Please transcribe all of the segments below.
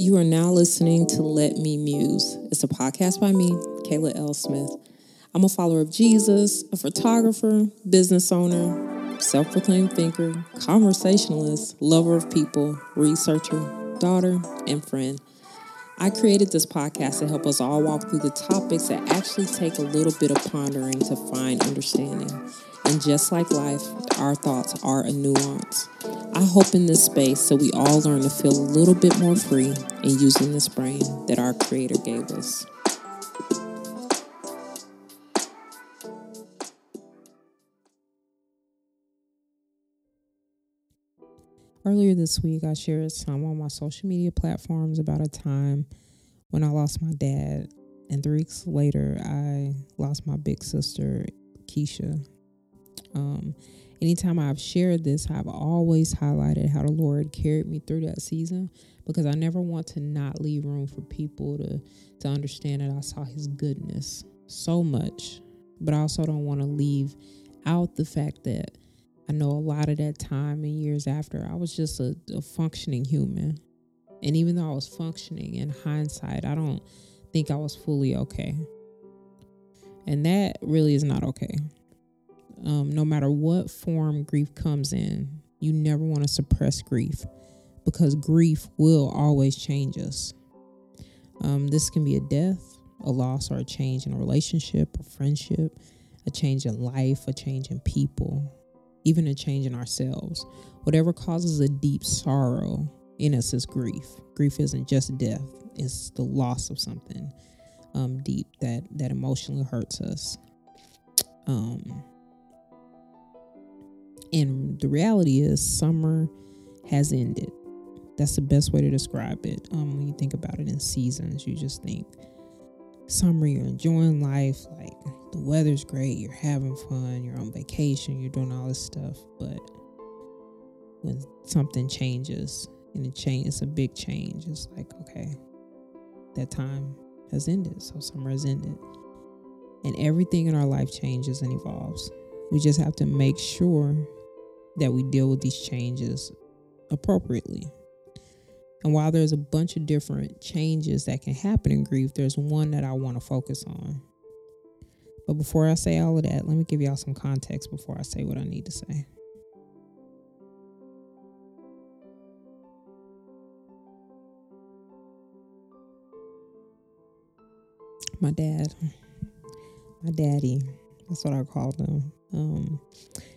You are now listening to Let Me Muse. It's a podcast by me, Kayla L. Smith. I'm a follower of Jesus, a photographer, business owner, self proclaimed thinker, conversationalist, lover of people, researcher, daughter, and friend. I created this podcast to help us all walk through the topics that actually take a little bit of pondering to find understanding. And just like life, our thoughts are a nuance. I hope in this space so we all learn to feel a little bit more free in using this brain that our Creator gave us. Earlier this week, I shared some on my social media platforms about a time when I lost my dad. And three weeks later, I lost my big sister, Keisha. Um, anytime I've shared this, I've always highlighted how the Lord carried me through that season because I never want to not leave room for people to to understand that I saw His goodness so much, but I also don't want to leave out the fact that I know a lot of that time and years after, I was just a, a functioning human. And even though I was functioning in hindsight, I don't think I was fully okay. And that really is not okay um, no matter what form grief comes in, you never want to suppress grief because grief will always change us. Um, this can be a death, a loss, or a change in a relationship, a friendship, a change in life, a change in people, even a change in ourselves. Whatever causes a deep sorrow in us is grief. Grief isn't just death, it's the loss of something um, deep that, that emotionally hurts us. Um, and the reality is, summer has ended. That's the best way to describe it. Um, when you think about it in seasons, you just think summer, you're enjoying life, like the weather's great, you're having fun, you're on vacation, you're doing all this stuff. But when something changes and it change, it's a big change. It's like, okay, that time has ended. So summer has ended. And everything in our life changes and evolves. We just have to make sure that we deal with these changes appropriately. And while there's a bunch of different changes that can happen in grief, there's one that I want to focus on. But before I say all of that, let me give y'all some context before I say what I need to say. My dad, my daddy, that's what I called him. Um,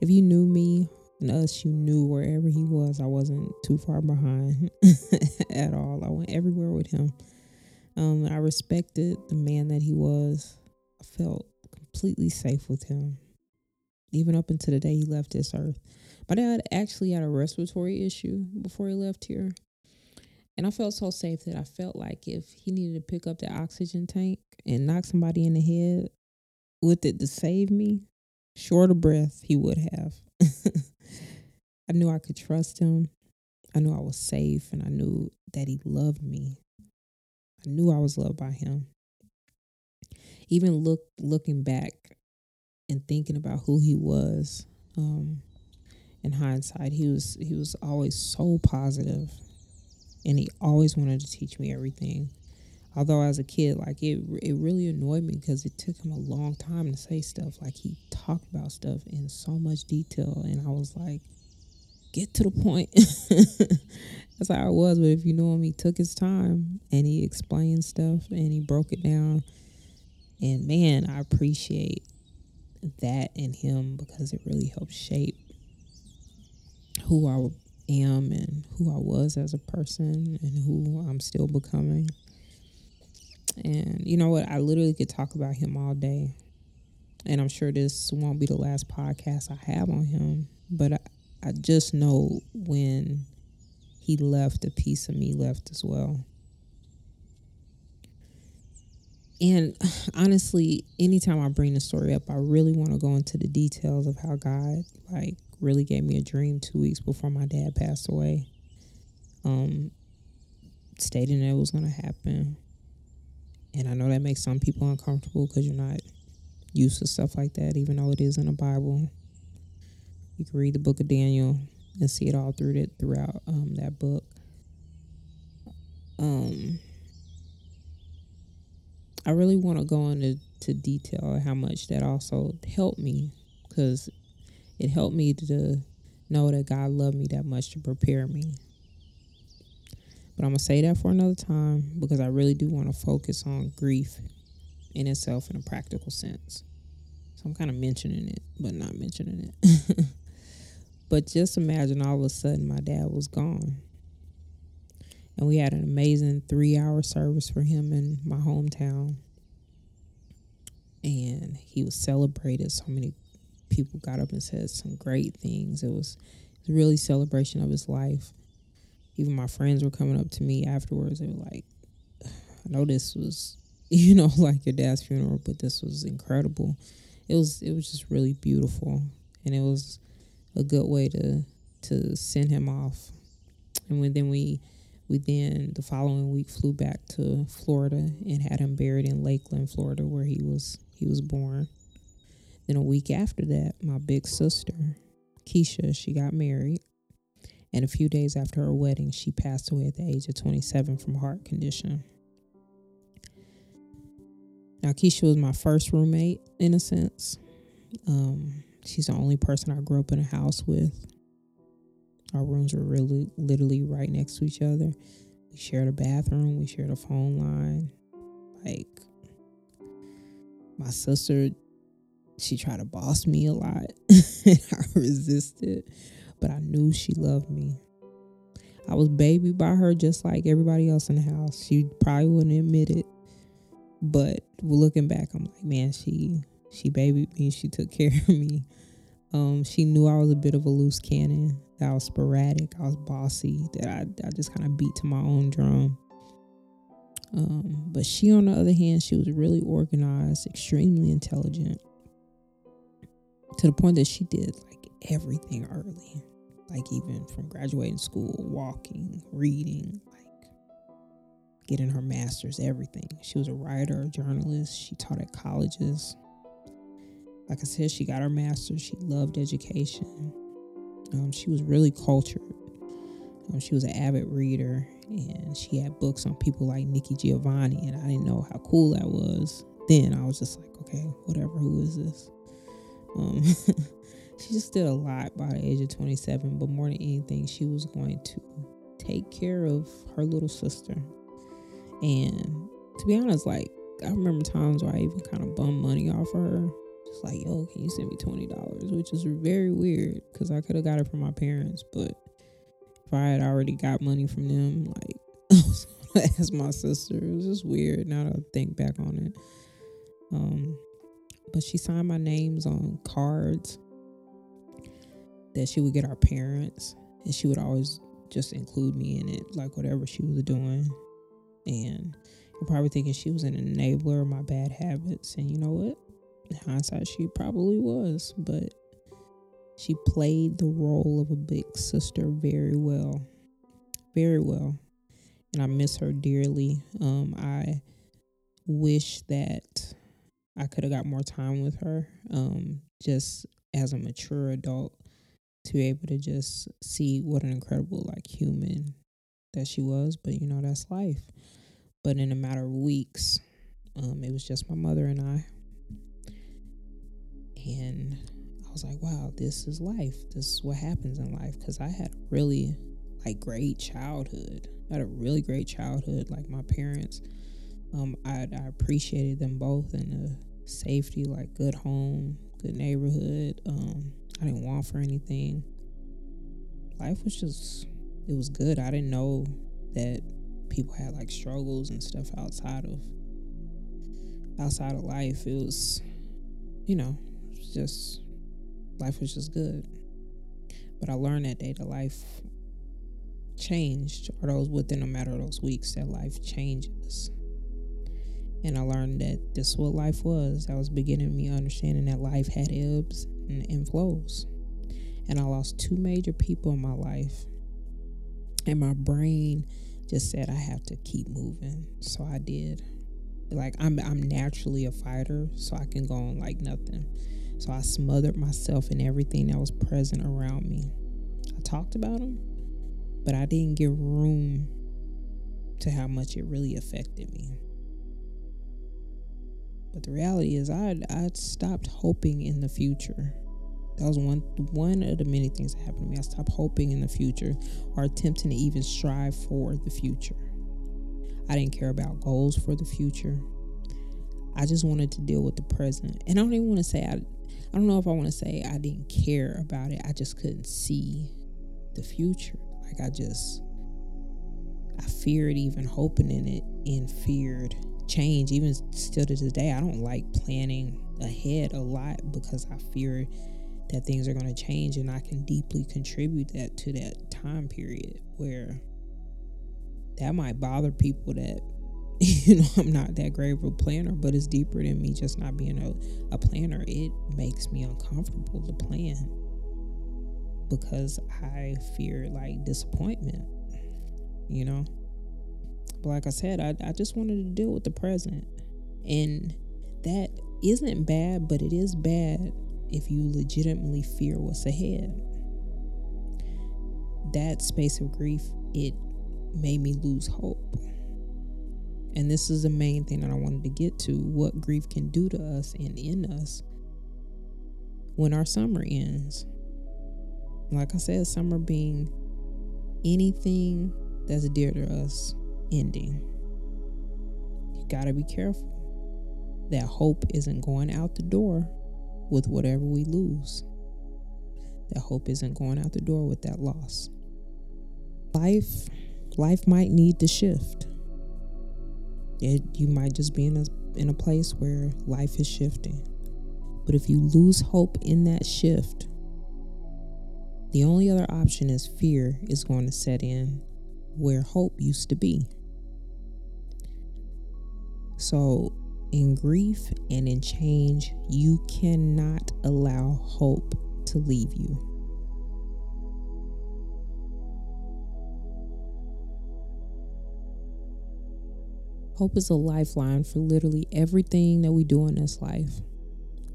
if you knew me and us, you knew wherever he was, I wasn't too far behind at all. I went everywhere with him. Um, I respected the man that he was. I felt completely safe with him, even up until the day he left this earth. My dad actually had a respiratory issue before he left here. And I felt so safe that I felt like if he needed to pick up the oxygen tank and knock somebody in the head with it to save me, short of breath, he would have. I knew I could trust him. I knew I was safe and I knew that he loved me. I knew I was loved by him. Even look looking back and thinking about who he was, um, in hindsight, he was he was always so positive and he always wanted to teach me everything. Although as a kid, like it it really annoyed me because it took him a long time to say stuff. Like he talked about stuff in so much detail and I was like, get to the point. That's how I was. But if you know him, he took his time and he explained stuff and he broke it down. And man, I appreciate that in him because it really helped shape who I am and who I was as a person and who I'm still becoming. And you know what? I literally could talk about him all day. And I'm sure this won't be the last podcast I have on him. But I, just know when he left, a piece of me left as well. And honestly, anytime I bring the story up, I really want to go into the details of how God like really gave me a dream two weeks before my dad passed away. Um, stating that it was going to happen. And I know that makes some people uncomfortable because you're not used to stuff like that, even though it is in the Bible. You can read the book of Daniel and see it all through it throughout um, that book. um I really want to go into to detail how much that also helped me because it helped me to know that God loved me that much to prepare me. But I'm going to say that for another time because I really do want to focus on grief in itself in a practical sense. So I'm kind of mentioning it, but not mentioning it. but just imagine all of a sudden my dad was gone. And we had an amazing three hour service for him in my hometown. And he was celebrated. So many people got up and said some great things. It was, really celebration of his life. Even my friends were coming up to me afterwards. They were like, I know this was, you know, like your dad's funeral, but this was incredible. It was it was just really beautiful. And it was a good way to to send him off. And when then we we then the following week flew back to Florida and had him buried in Lakeland, Florida, where he was he was born. Then a week after that, my big sister, Keisha, she got married. And a few days after her wedding, she passed away at the age of 27 from heart condition. Now, Keisha was my first roommate, in a sense. Um, she's the only person I grew up in a house with. Our rooms were really literally right next to each other. We shared a bathroom, we shared a phone line. Like my sister, she tried to boss me a lot. and I resisted, but I knew she loved me. I was babied by her just like everybody else in the house. She probably wouldn't admit it. But looking back, I'm like, man, she she babied me. She took care of me. Um, she knew I was a bit of a loose cannon that I was sporadic, I was bossy, that I, I just kind of beat to my own drum. Um, but she, on the other hand, she was really organized, extremely intelligent, to the point that she did like everything early, like even from graduating school, walking, reading, like getting her master's, everything. She was a writer, a journalist. She taught at colleges. Like I said, she got her master's. She loved education. Um, she was really cultured. Um, she was an avid reader and she had books on people like Nikki Giovanni, and I didn't know how cool that was. Then I was just like, okay, whatever, who is this? Um, she just did a lot by the age of 27, but more than anything, she was going to take care of her little sister. And to be honest, like, I remember times where I even kind of bummed money off of her just like, yo, can you send me twenty dollars? Which is very weird because I could have got it from my parents, but if I had already got money from them, like I ask my sister. It was just weird now to think back on it. Um, but she signed my names on cards that she would get our parents, and she would always just include me in it, like whatever she was doing. And you're probably thinking she was an enabler of my bad habits, and you know what? Hindsight, she probably was, but she played the role of a big sister very well. Very well. And I miss her dearly. Um, I wish that I could have got more time with her. Um, just as a mature adult to be able to just see what an incredible like human that she was. But you know, that's life. But in a matter of weeks, um, it was just my mother and I. And I was like, wow, this is life. This is what happens in life. Because I had a really like great childhood. I had a really great childhood. Like my parents, um, I, I appreciated them both in the safety, like good home, good neighborhood. Um, I didn't want for anything. Life was just, it was good. I didn't know that people had like struggles and stuff outside of outside of life. It was, you know, just life was just good. But I learned that day that life changed, or those within a matter of those weeks, that life changes. And I learned that this is what life was. I was beginning me understanding that life had ebbs and, and flows. And I lost two major people in my life. And my brain just said I have to keep moving. So I did. Like I'm I'm naturally a fighter, so I can go on like nothing. So I smothered myself in everything that was present around me. I talked about them, but I didn't give room to how much it really affected me. But the reality is, I I stopped hoping in the future. That was one one of the many things that happened to me. I stopped hoping in the future or attempting to even strive for the future. I didn't care about goals for the future. I just wanted to deal with the present. And I don't even want to say I I don't know if I want to say I didn't care about it. I just couldn't see the future. Like I just I feared even hoping in it and feared change. Even still to this day, I don't like planning ahead a lot because I fear that things are going to change and I can deeply contribute that to that time period where that might bother people that you know I'm not that great of a planner, but it's deeper than me just not being a, a planner. It makes me uncomfortable to plan because I fear like disappointment, you know. But like I said, I, I just wanted to deal with the present. And that isn't bad, but it is bad if you legitimately fear what's ahead. That space of grief, it made me lose hope. And this is the main thing that I wanted to get to what grief can do to us and in us when our summer ends. Like I said, summer being anything that's dear to us ending. You got to be careful that hope isn't going out the door with whatever we lose. That hope isn't going out the door with that loss. Life life might need to shift. It, you might just be in a in a place where life is shifting. But if you lose hope in that shift, the only other option is fear is going to set in where hope used to be. So in grief and in change, you cannot allow hope to leave you. Hope is a lifeline for literally everything that we do in this life.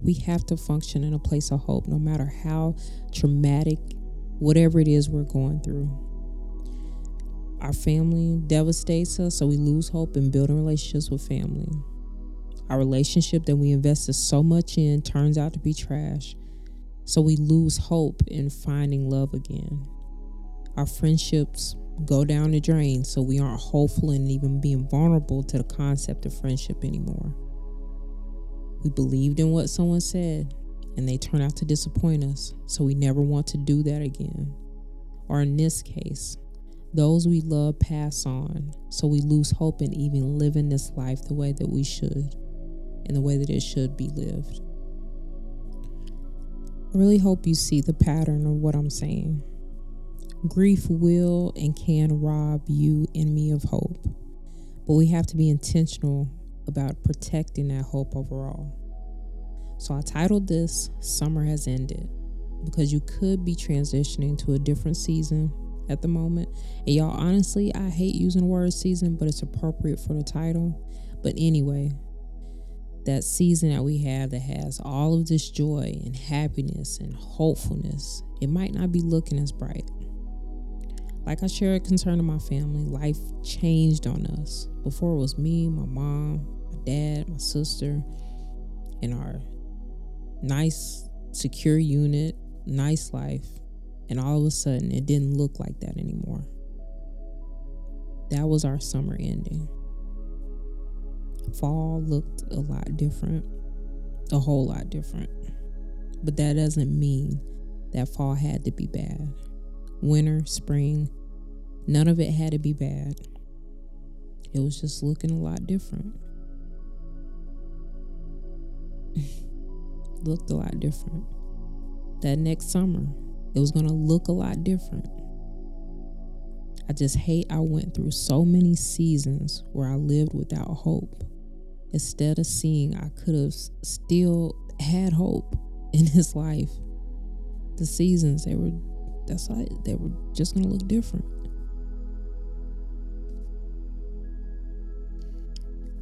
We have to function in a place of hope, no matter how traumatic, whatever it is we're going through. Our family devastates us, so we lose hope in building relationships with family. Our relationship that we invested so much in turns out to be trash. So we lose hope in finding love again. Our friendships go down the drain, so we aren't hopeful and even being vulnerable to the concept of friendship anymore. We believed in what someone said, and they turn out to disappoint us, so we never want to do that again. Or in this case, those we love pass on, so we lose hope in even living this life the way that we should in the way that it should be lived. I really hope you see the pattern of what I'm saying. Grief will and can rob you and me of hope, but we have to be intentional about protecting that hope overall. So I titled this Summer Has Ended because you could be transitioning to a different season at the moment. And y'all, honestly, I hate using the word season, but it's appropriate for the title. But anyway, that season that we have that has all of this joy and happiness and hopefulness, it might not be looking as bright. Like I shared concerning my family, life changed on us. Before it was me, my mom, my dad, my sister, in our nice, secure unit, nice life. And all of a sudden, it didn't look like that anymore. That was our summer ending fall looked a lot different, a whole lot different. But that doesn't mean that fall had to be bad. Winter, spring, none of it had to be bad. It was just looking a lot different. Looked a lot different. That next summer, it was going to look a lot different. I just hate I went through so many seasons where I lived without hope instead of seeing I could have still had hope in his life, the seasons they were that's why they were just gonna look different.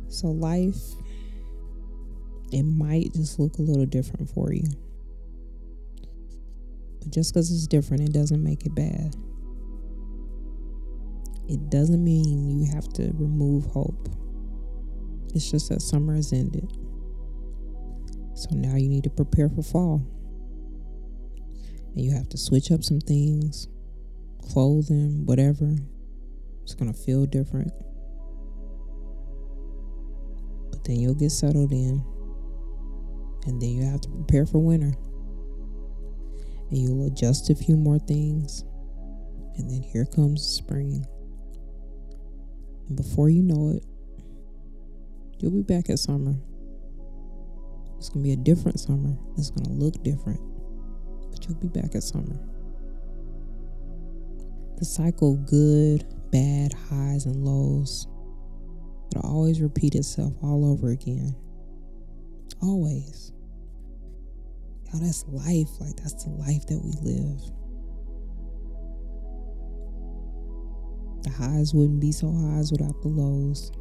So life it might just look a little different for you. But just because it's different, it doesn't make it bad. It doesn't mean you have to remove hope. It's just that summer has ended. So now you need to prepare for fall. And you have to switch up some things, clothing, whatever. It's going to feel different. Then you'll get settled in. And then you have to prepare for winter. And you'll adjust a few more things. And then here comes spring. And before you know it, you'll be back at summer. It's going to be a different summer. It's going to look different. But you'll be back at summer. The cycle of good, bad, highs, and lows, always repeat itself all over again. Always. Y'all, that's life. Like, that's the life that we live. The highs wouldn't be so highs without the lows.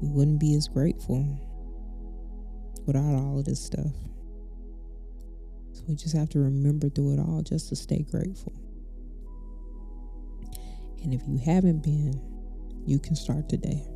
We wouldn't be as grateful without all of this stuff. So we just have to remember through it all just to stay grateful. And if you haven't been, you can start today.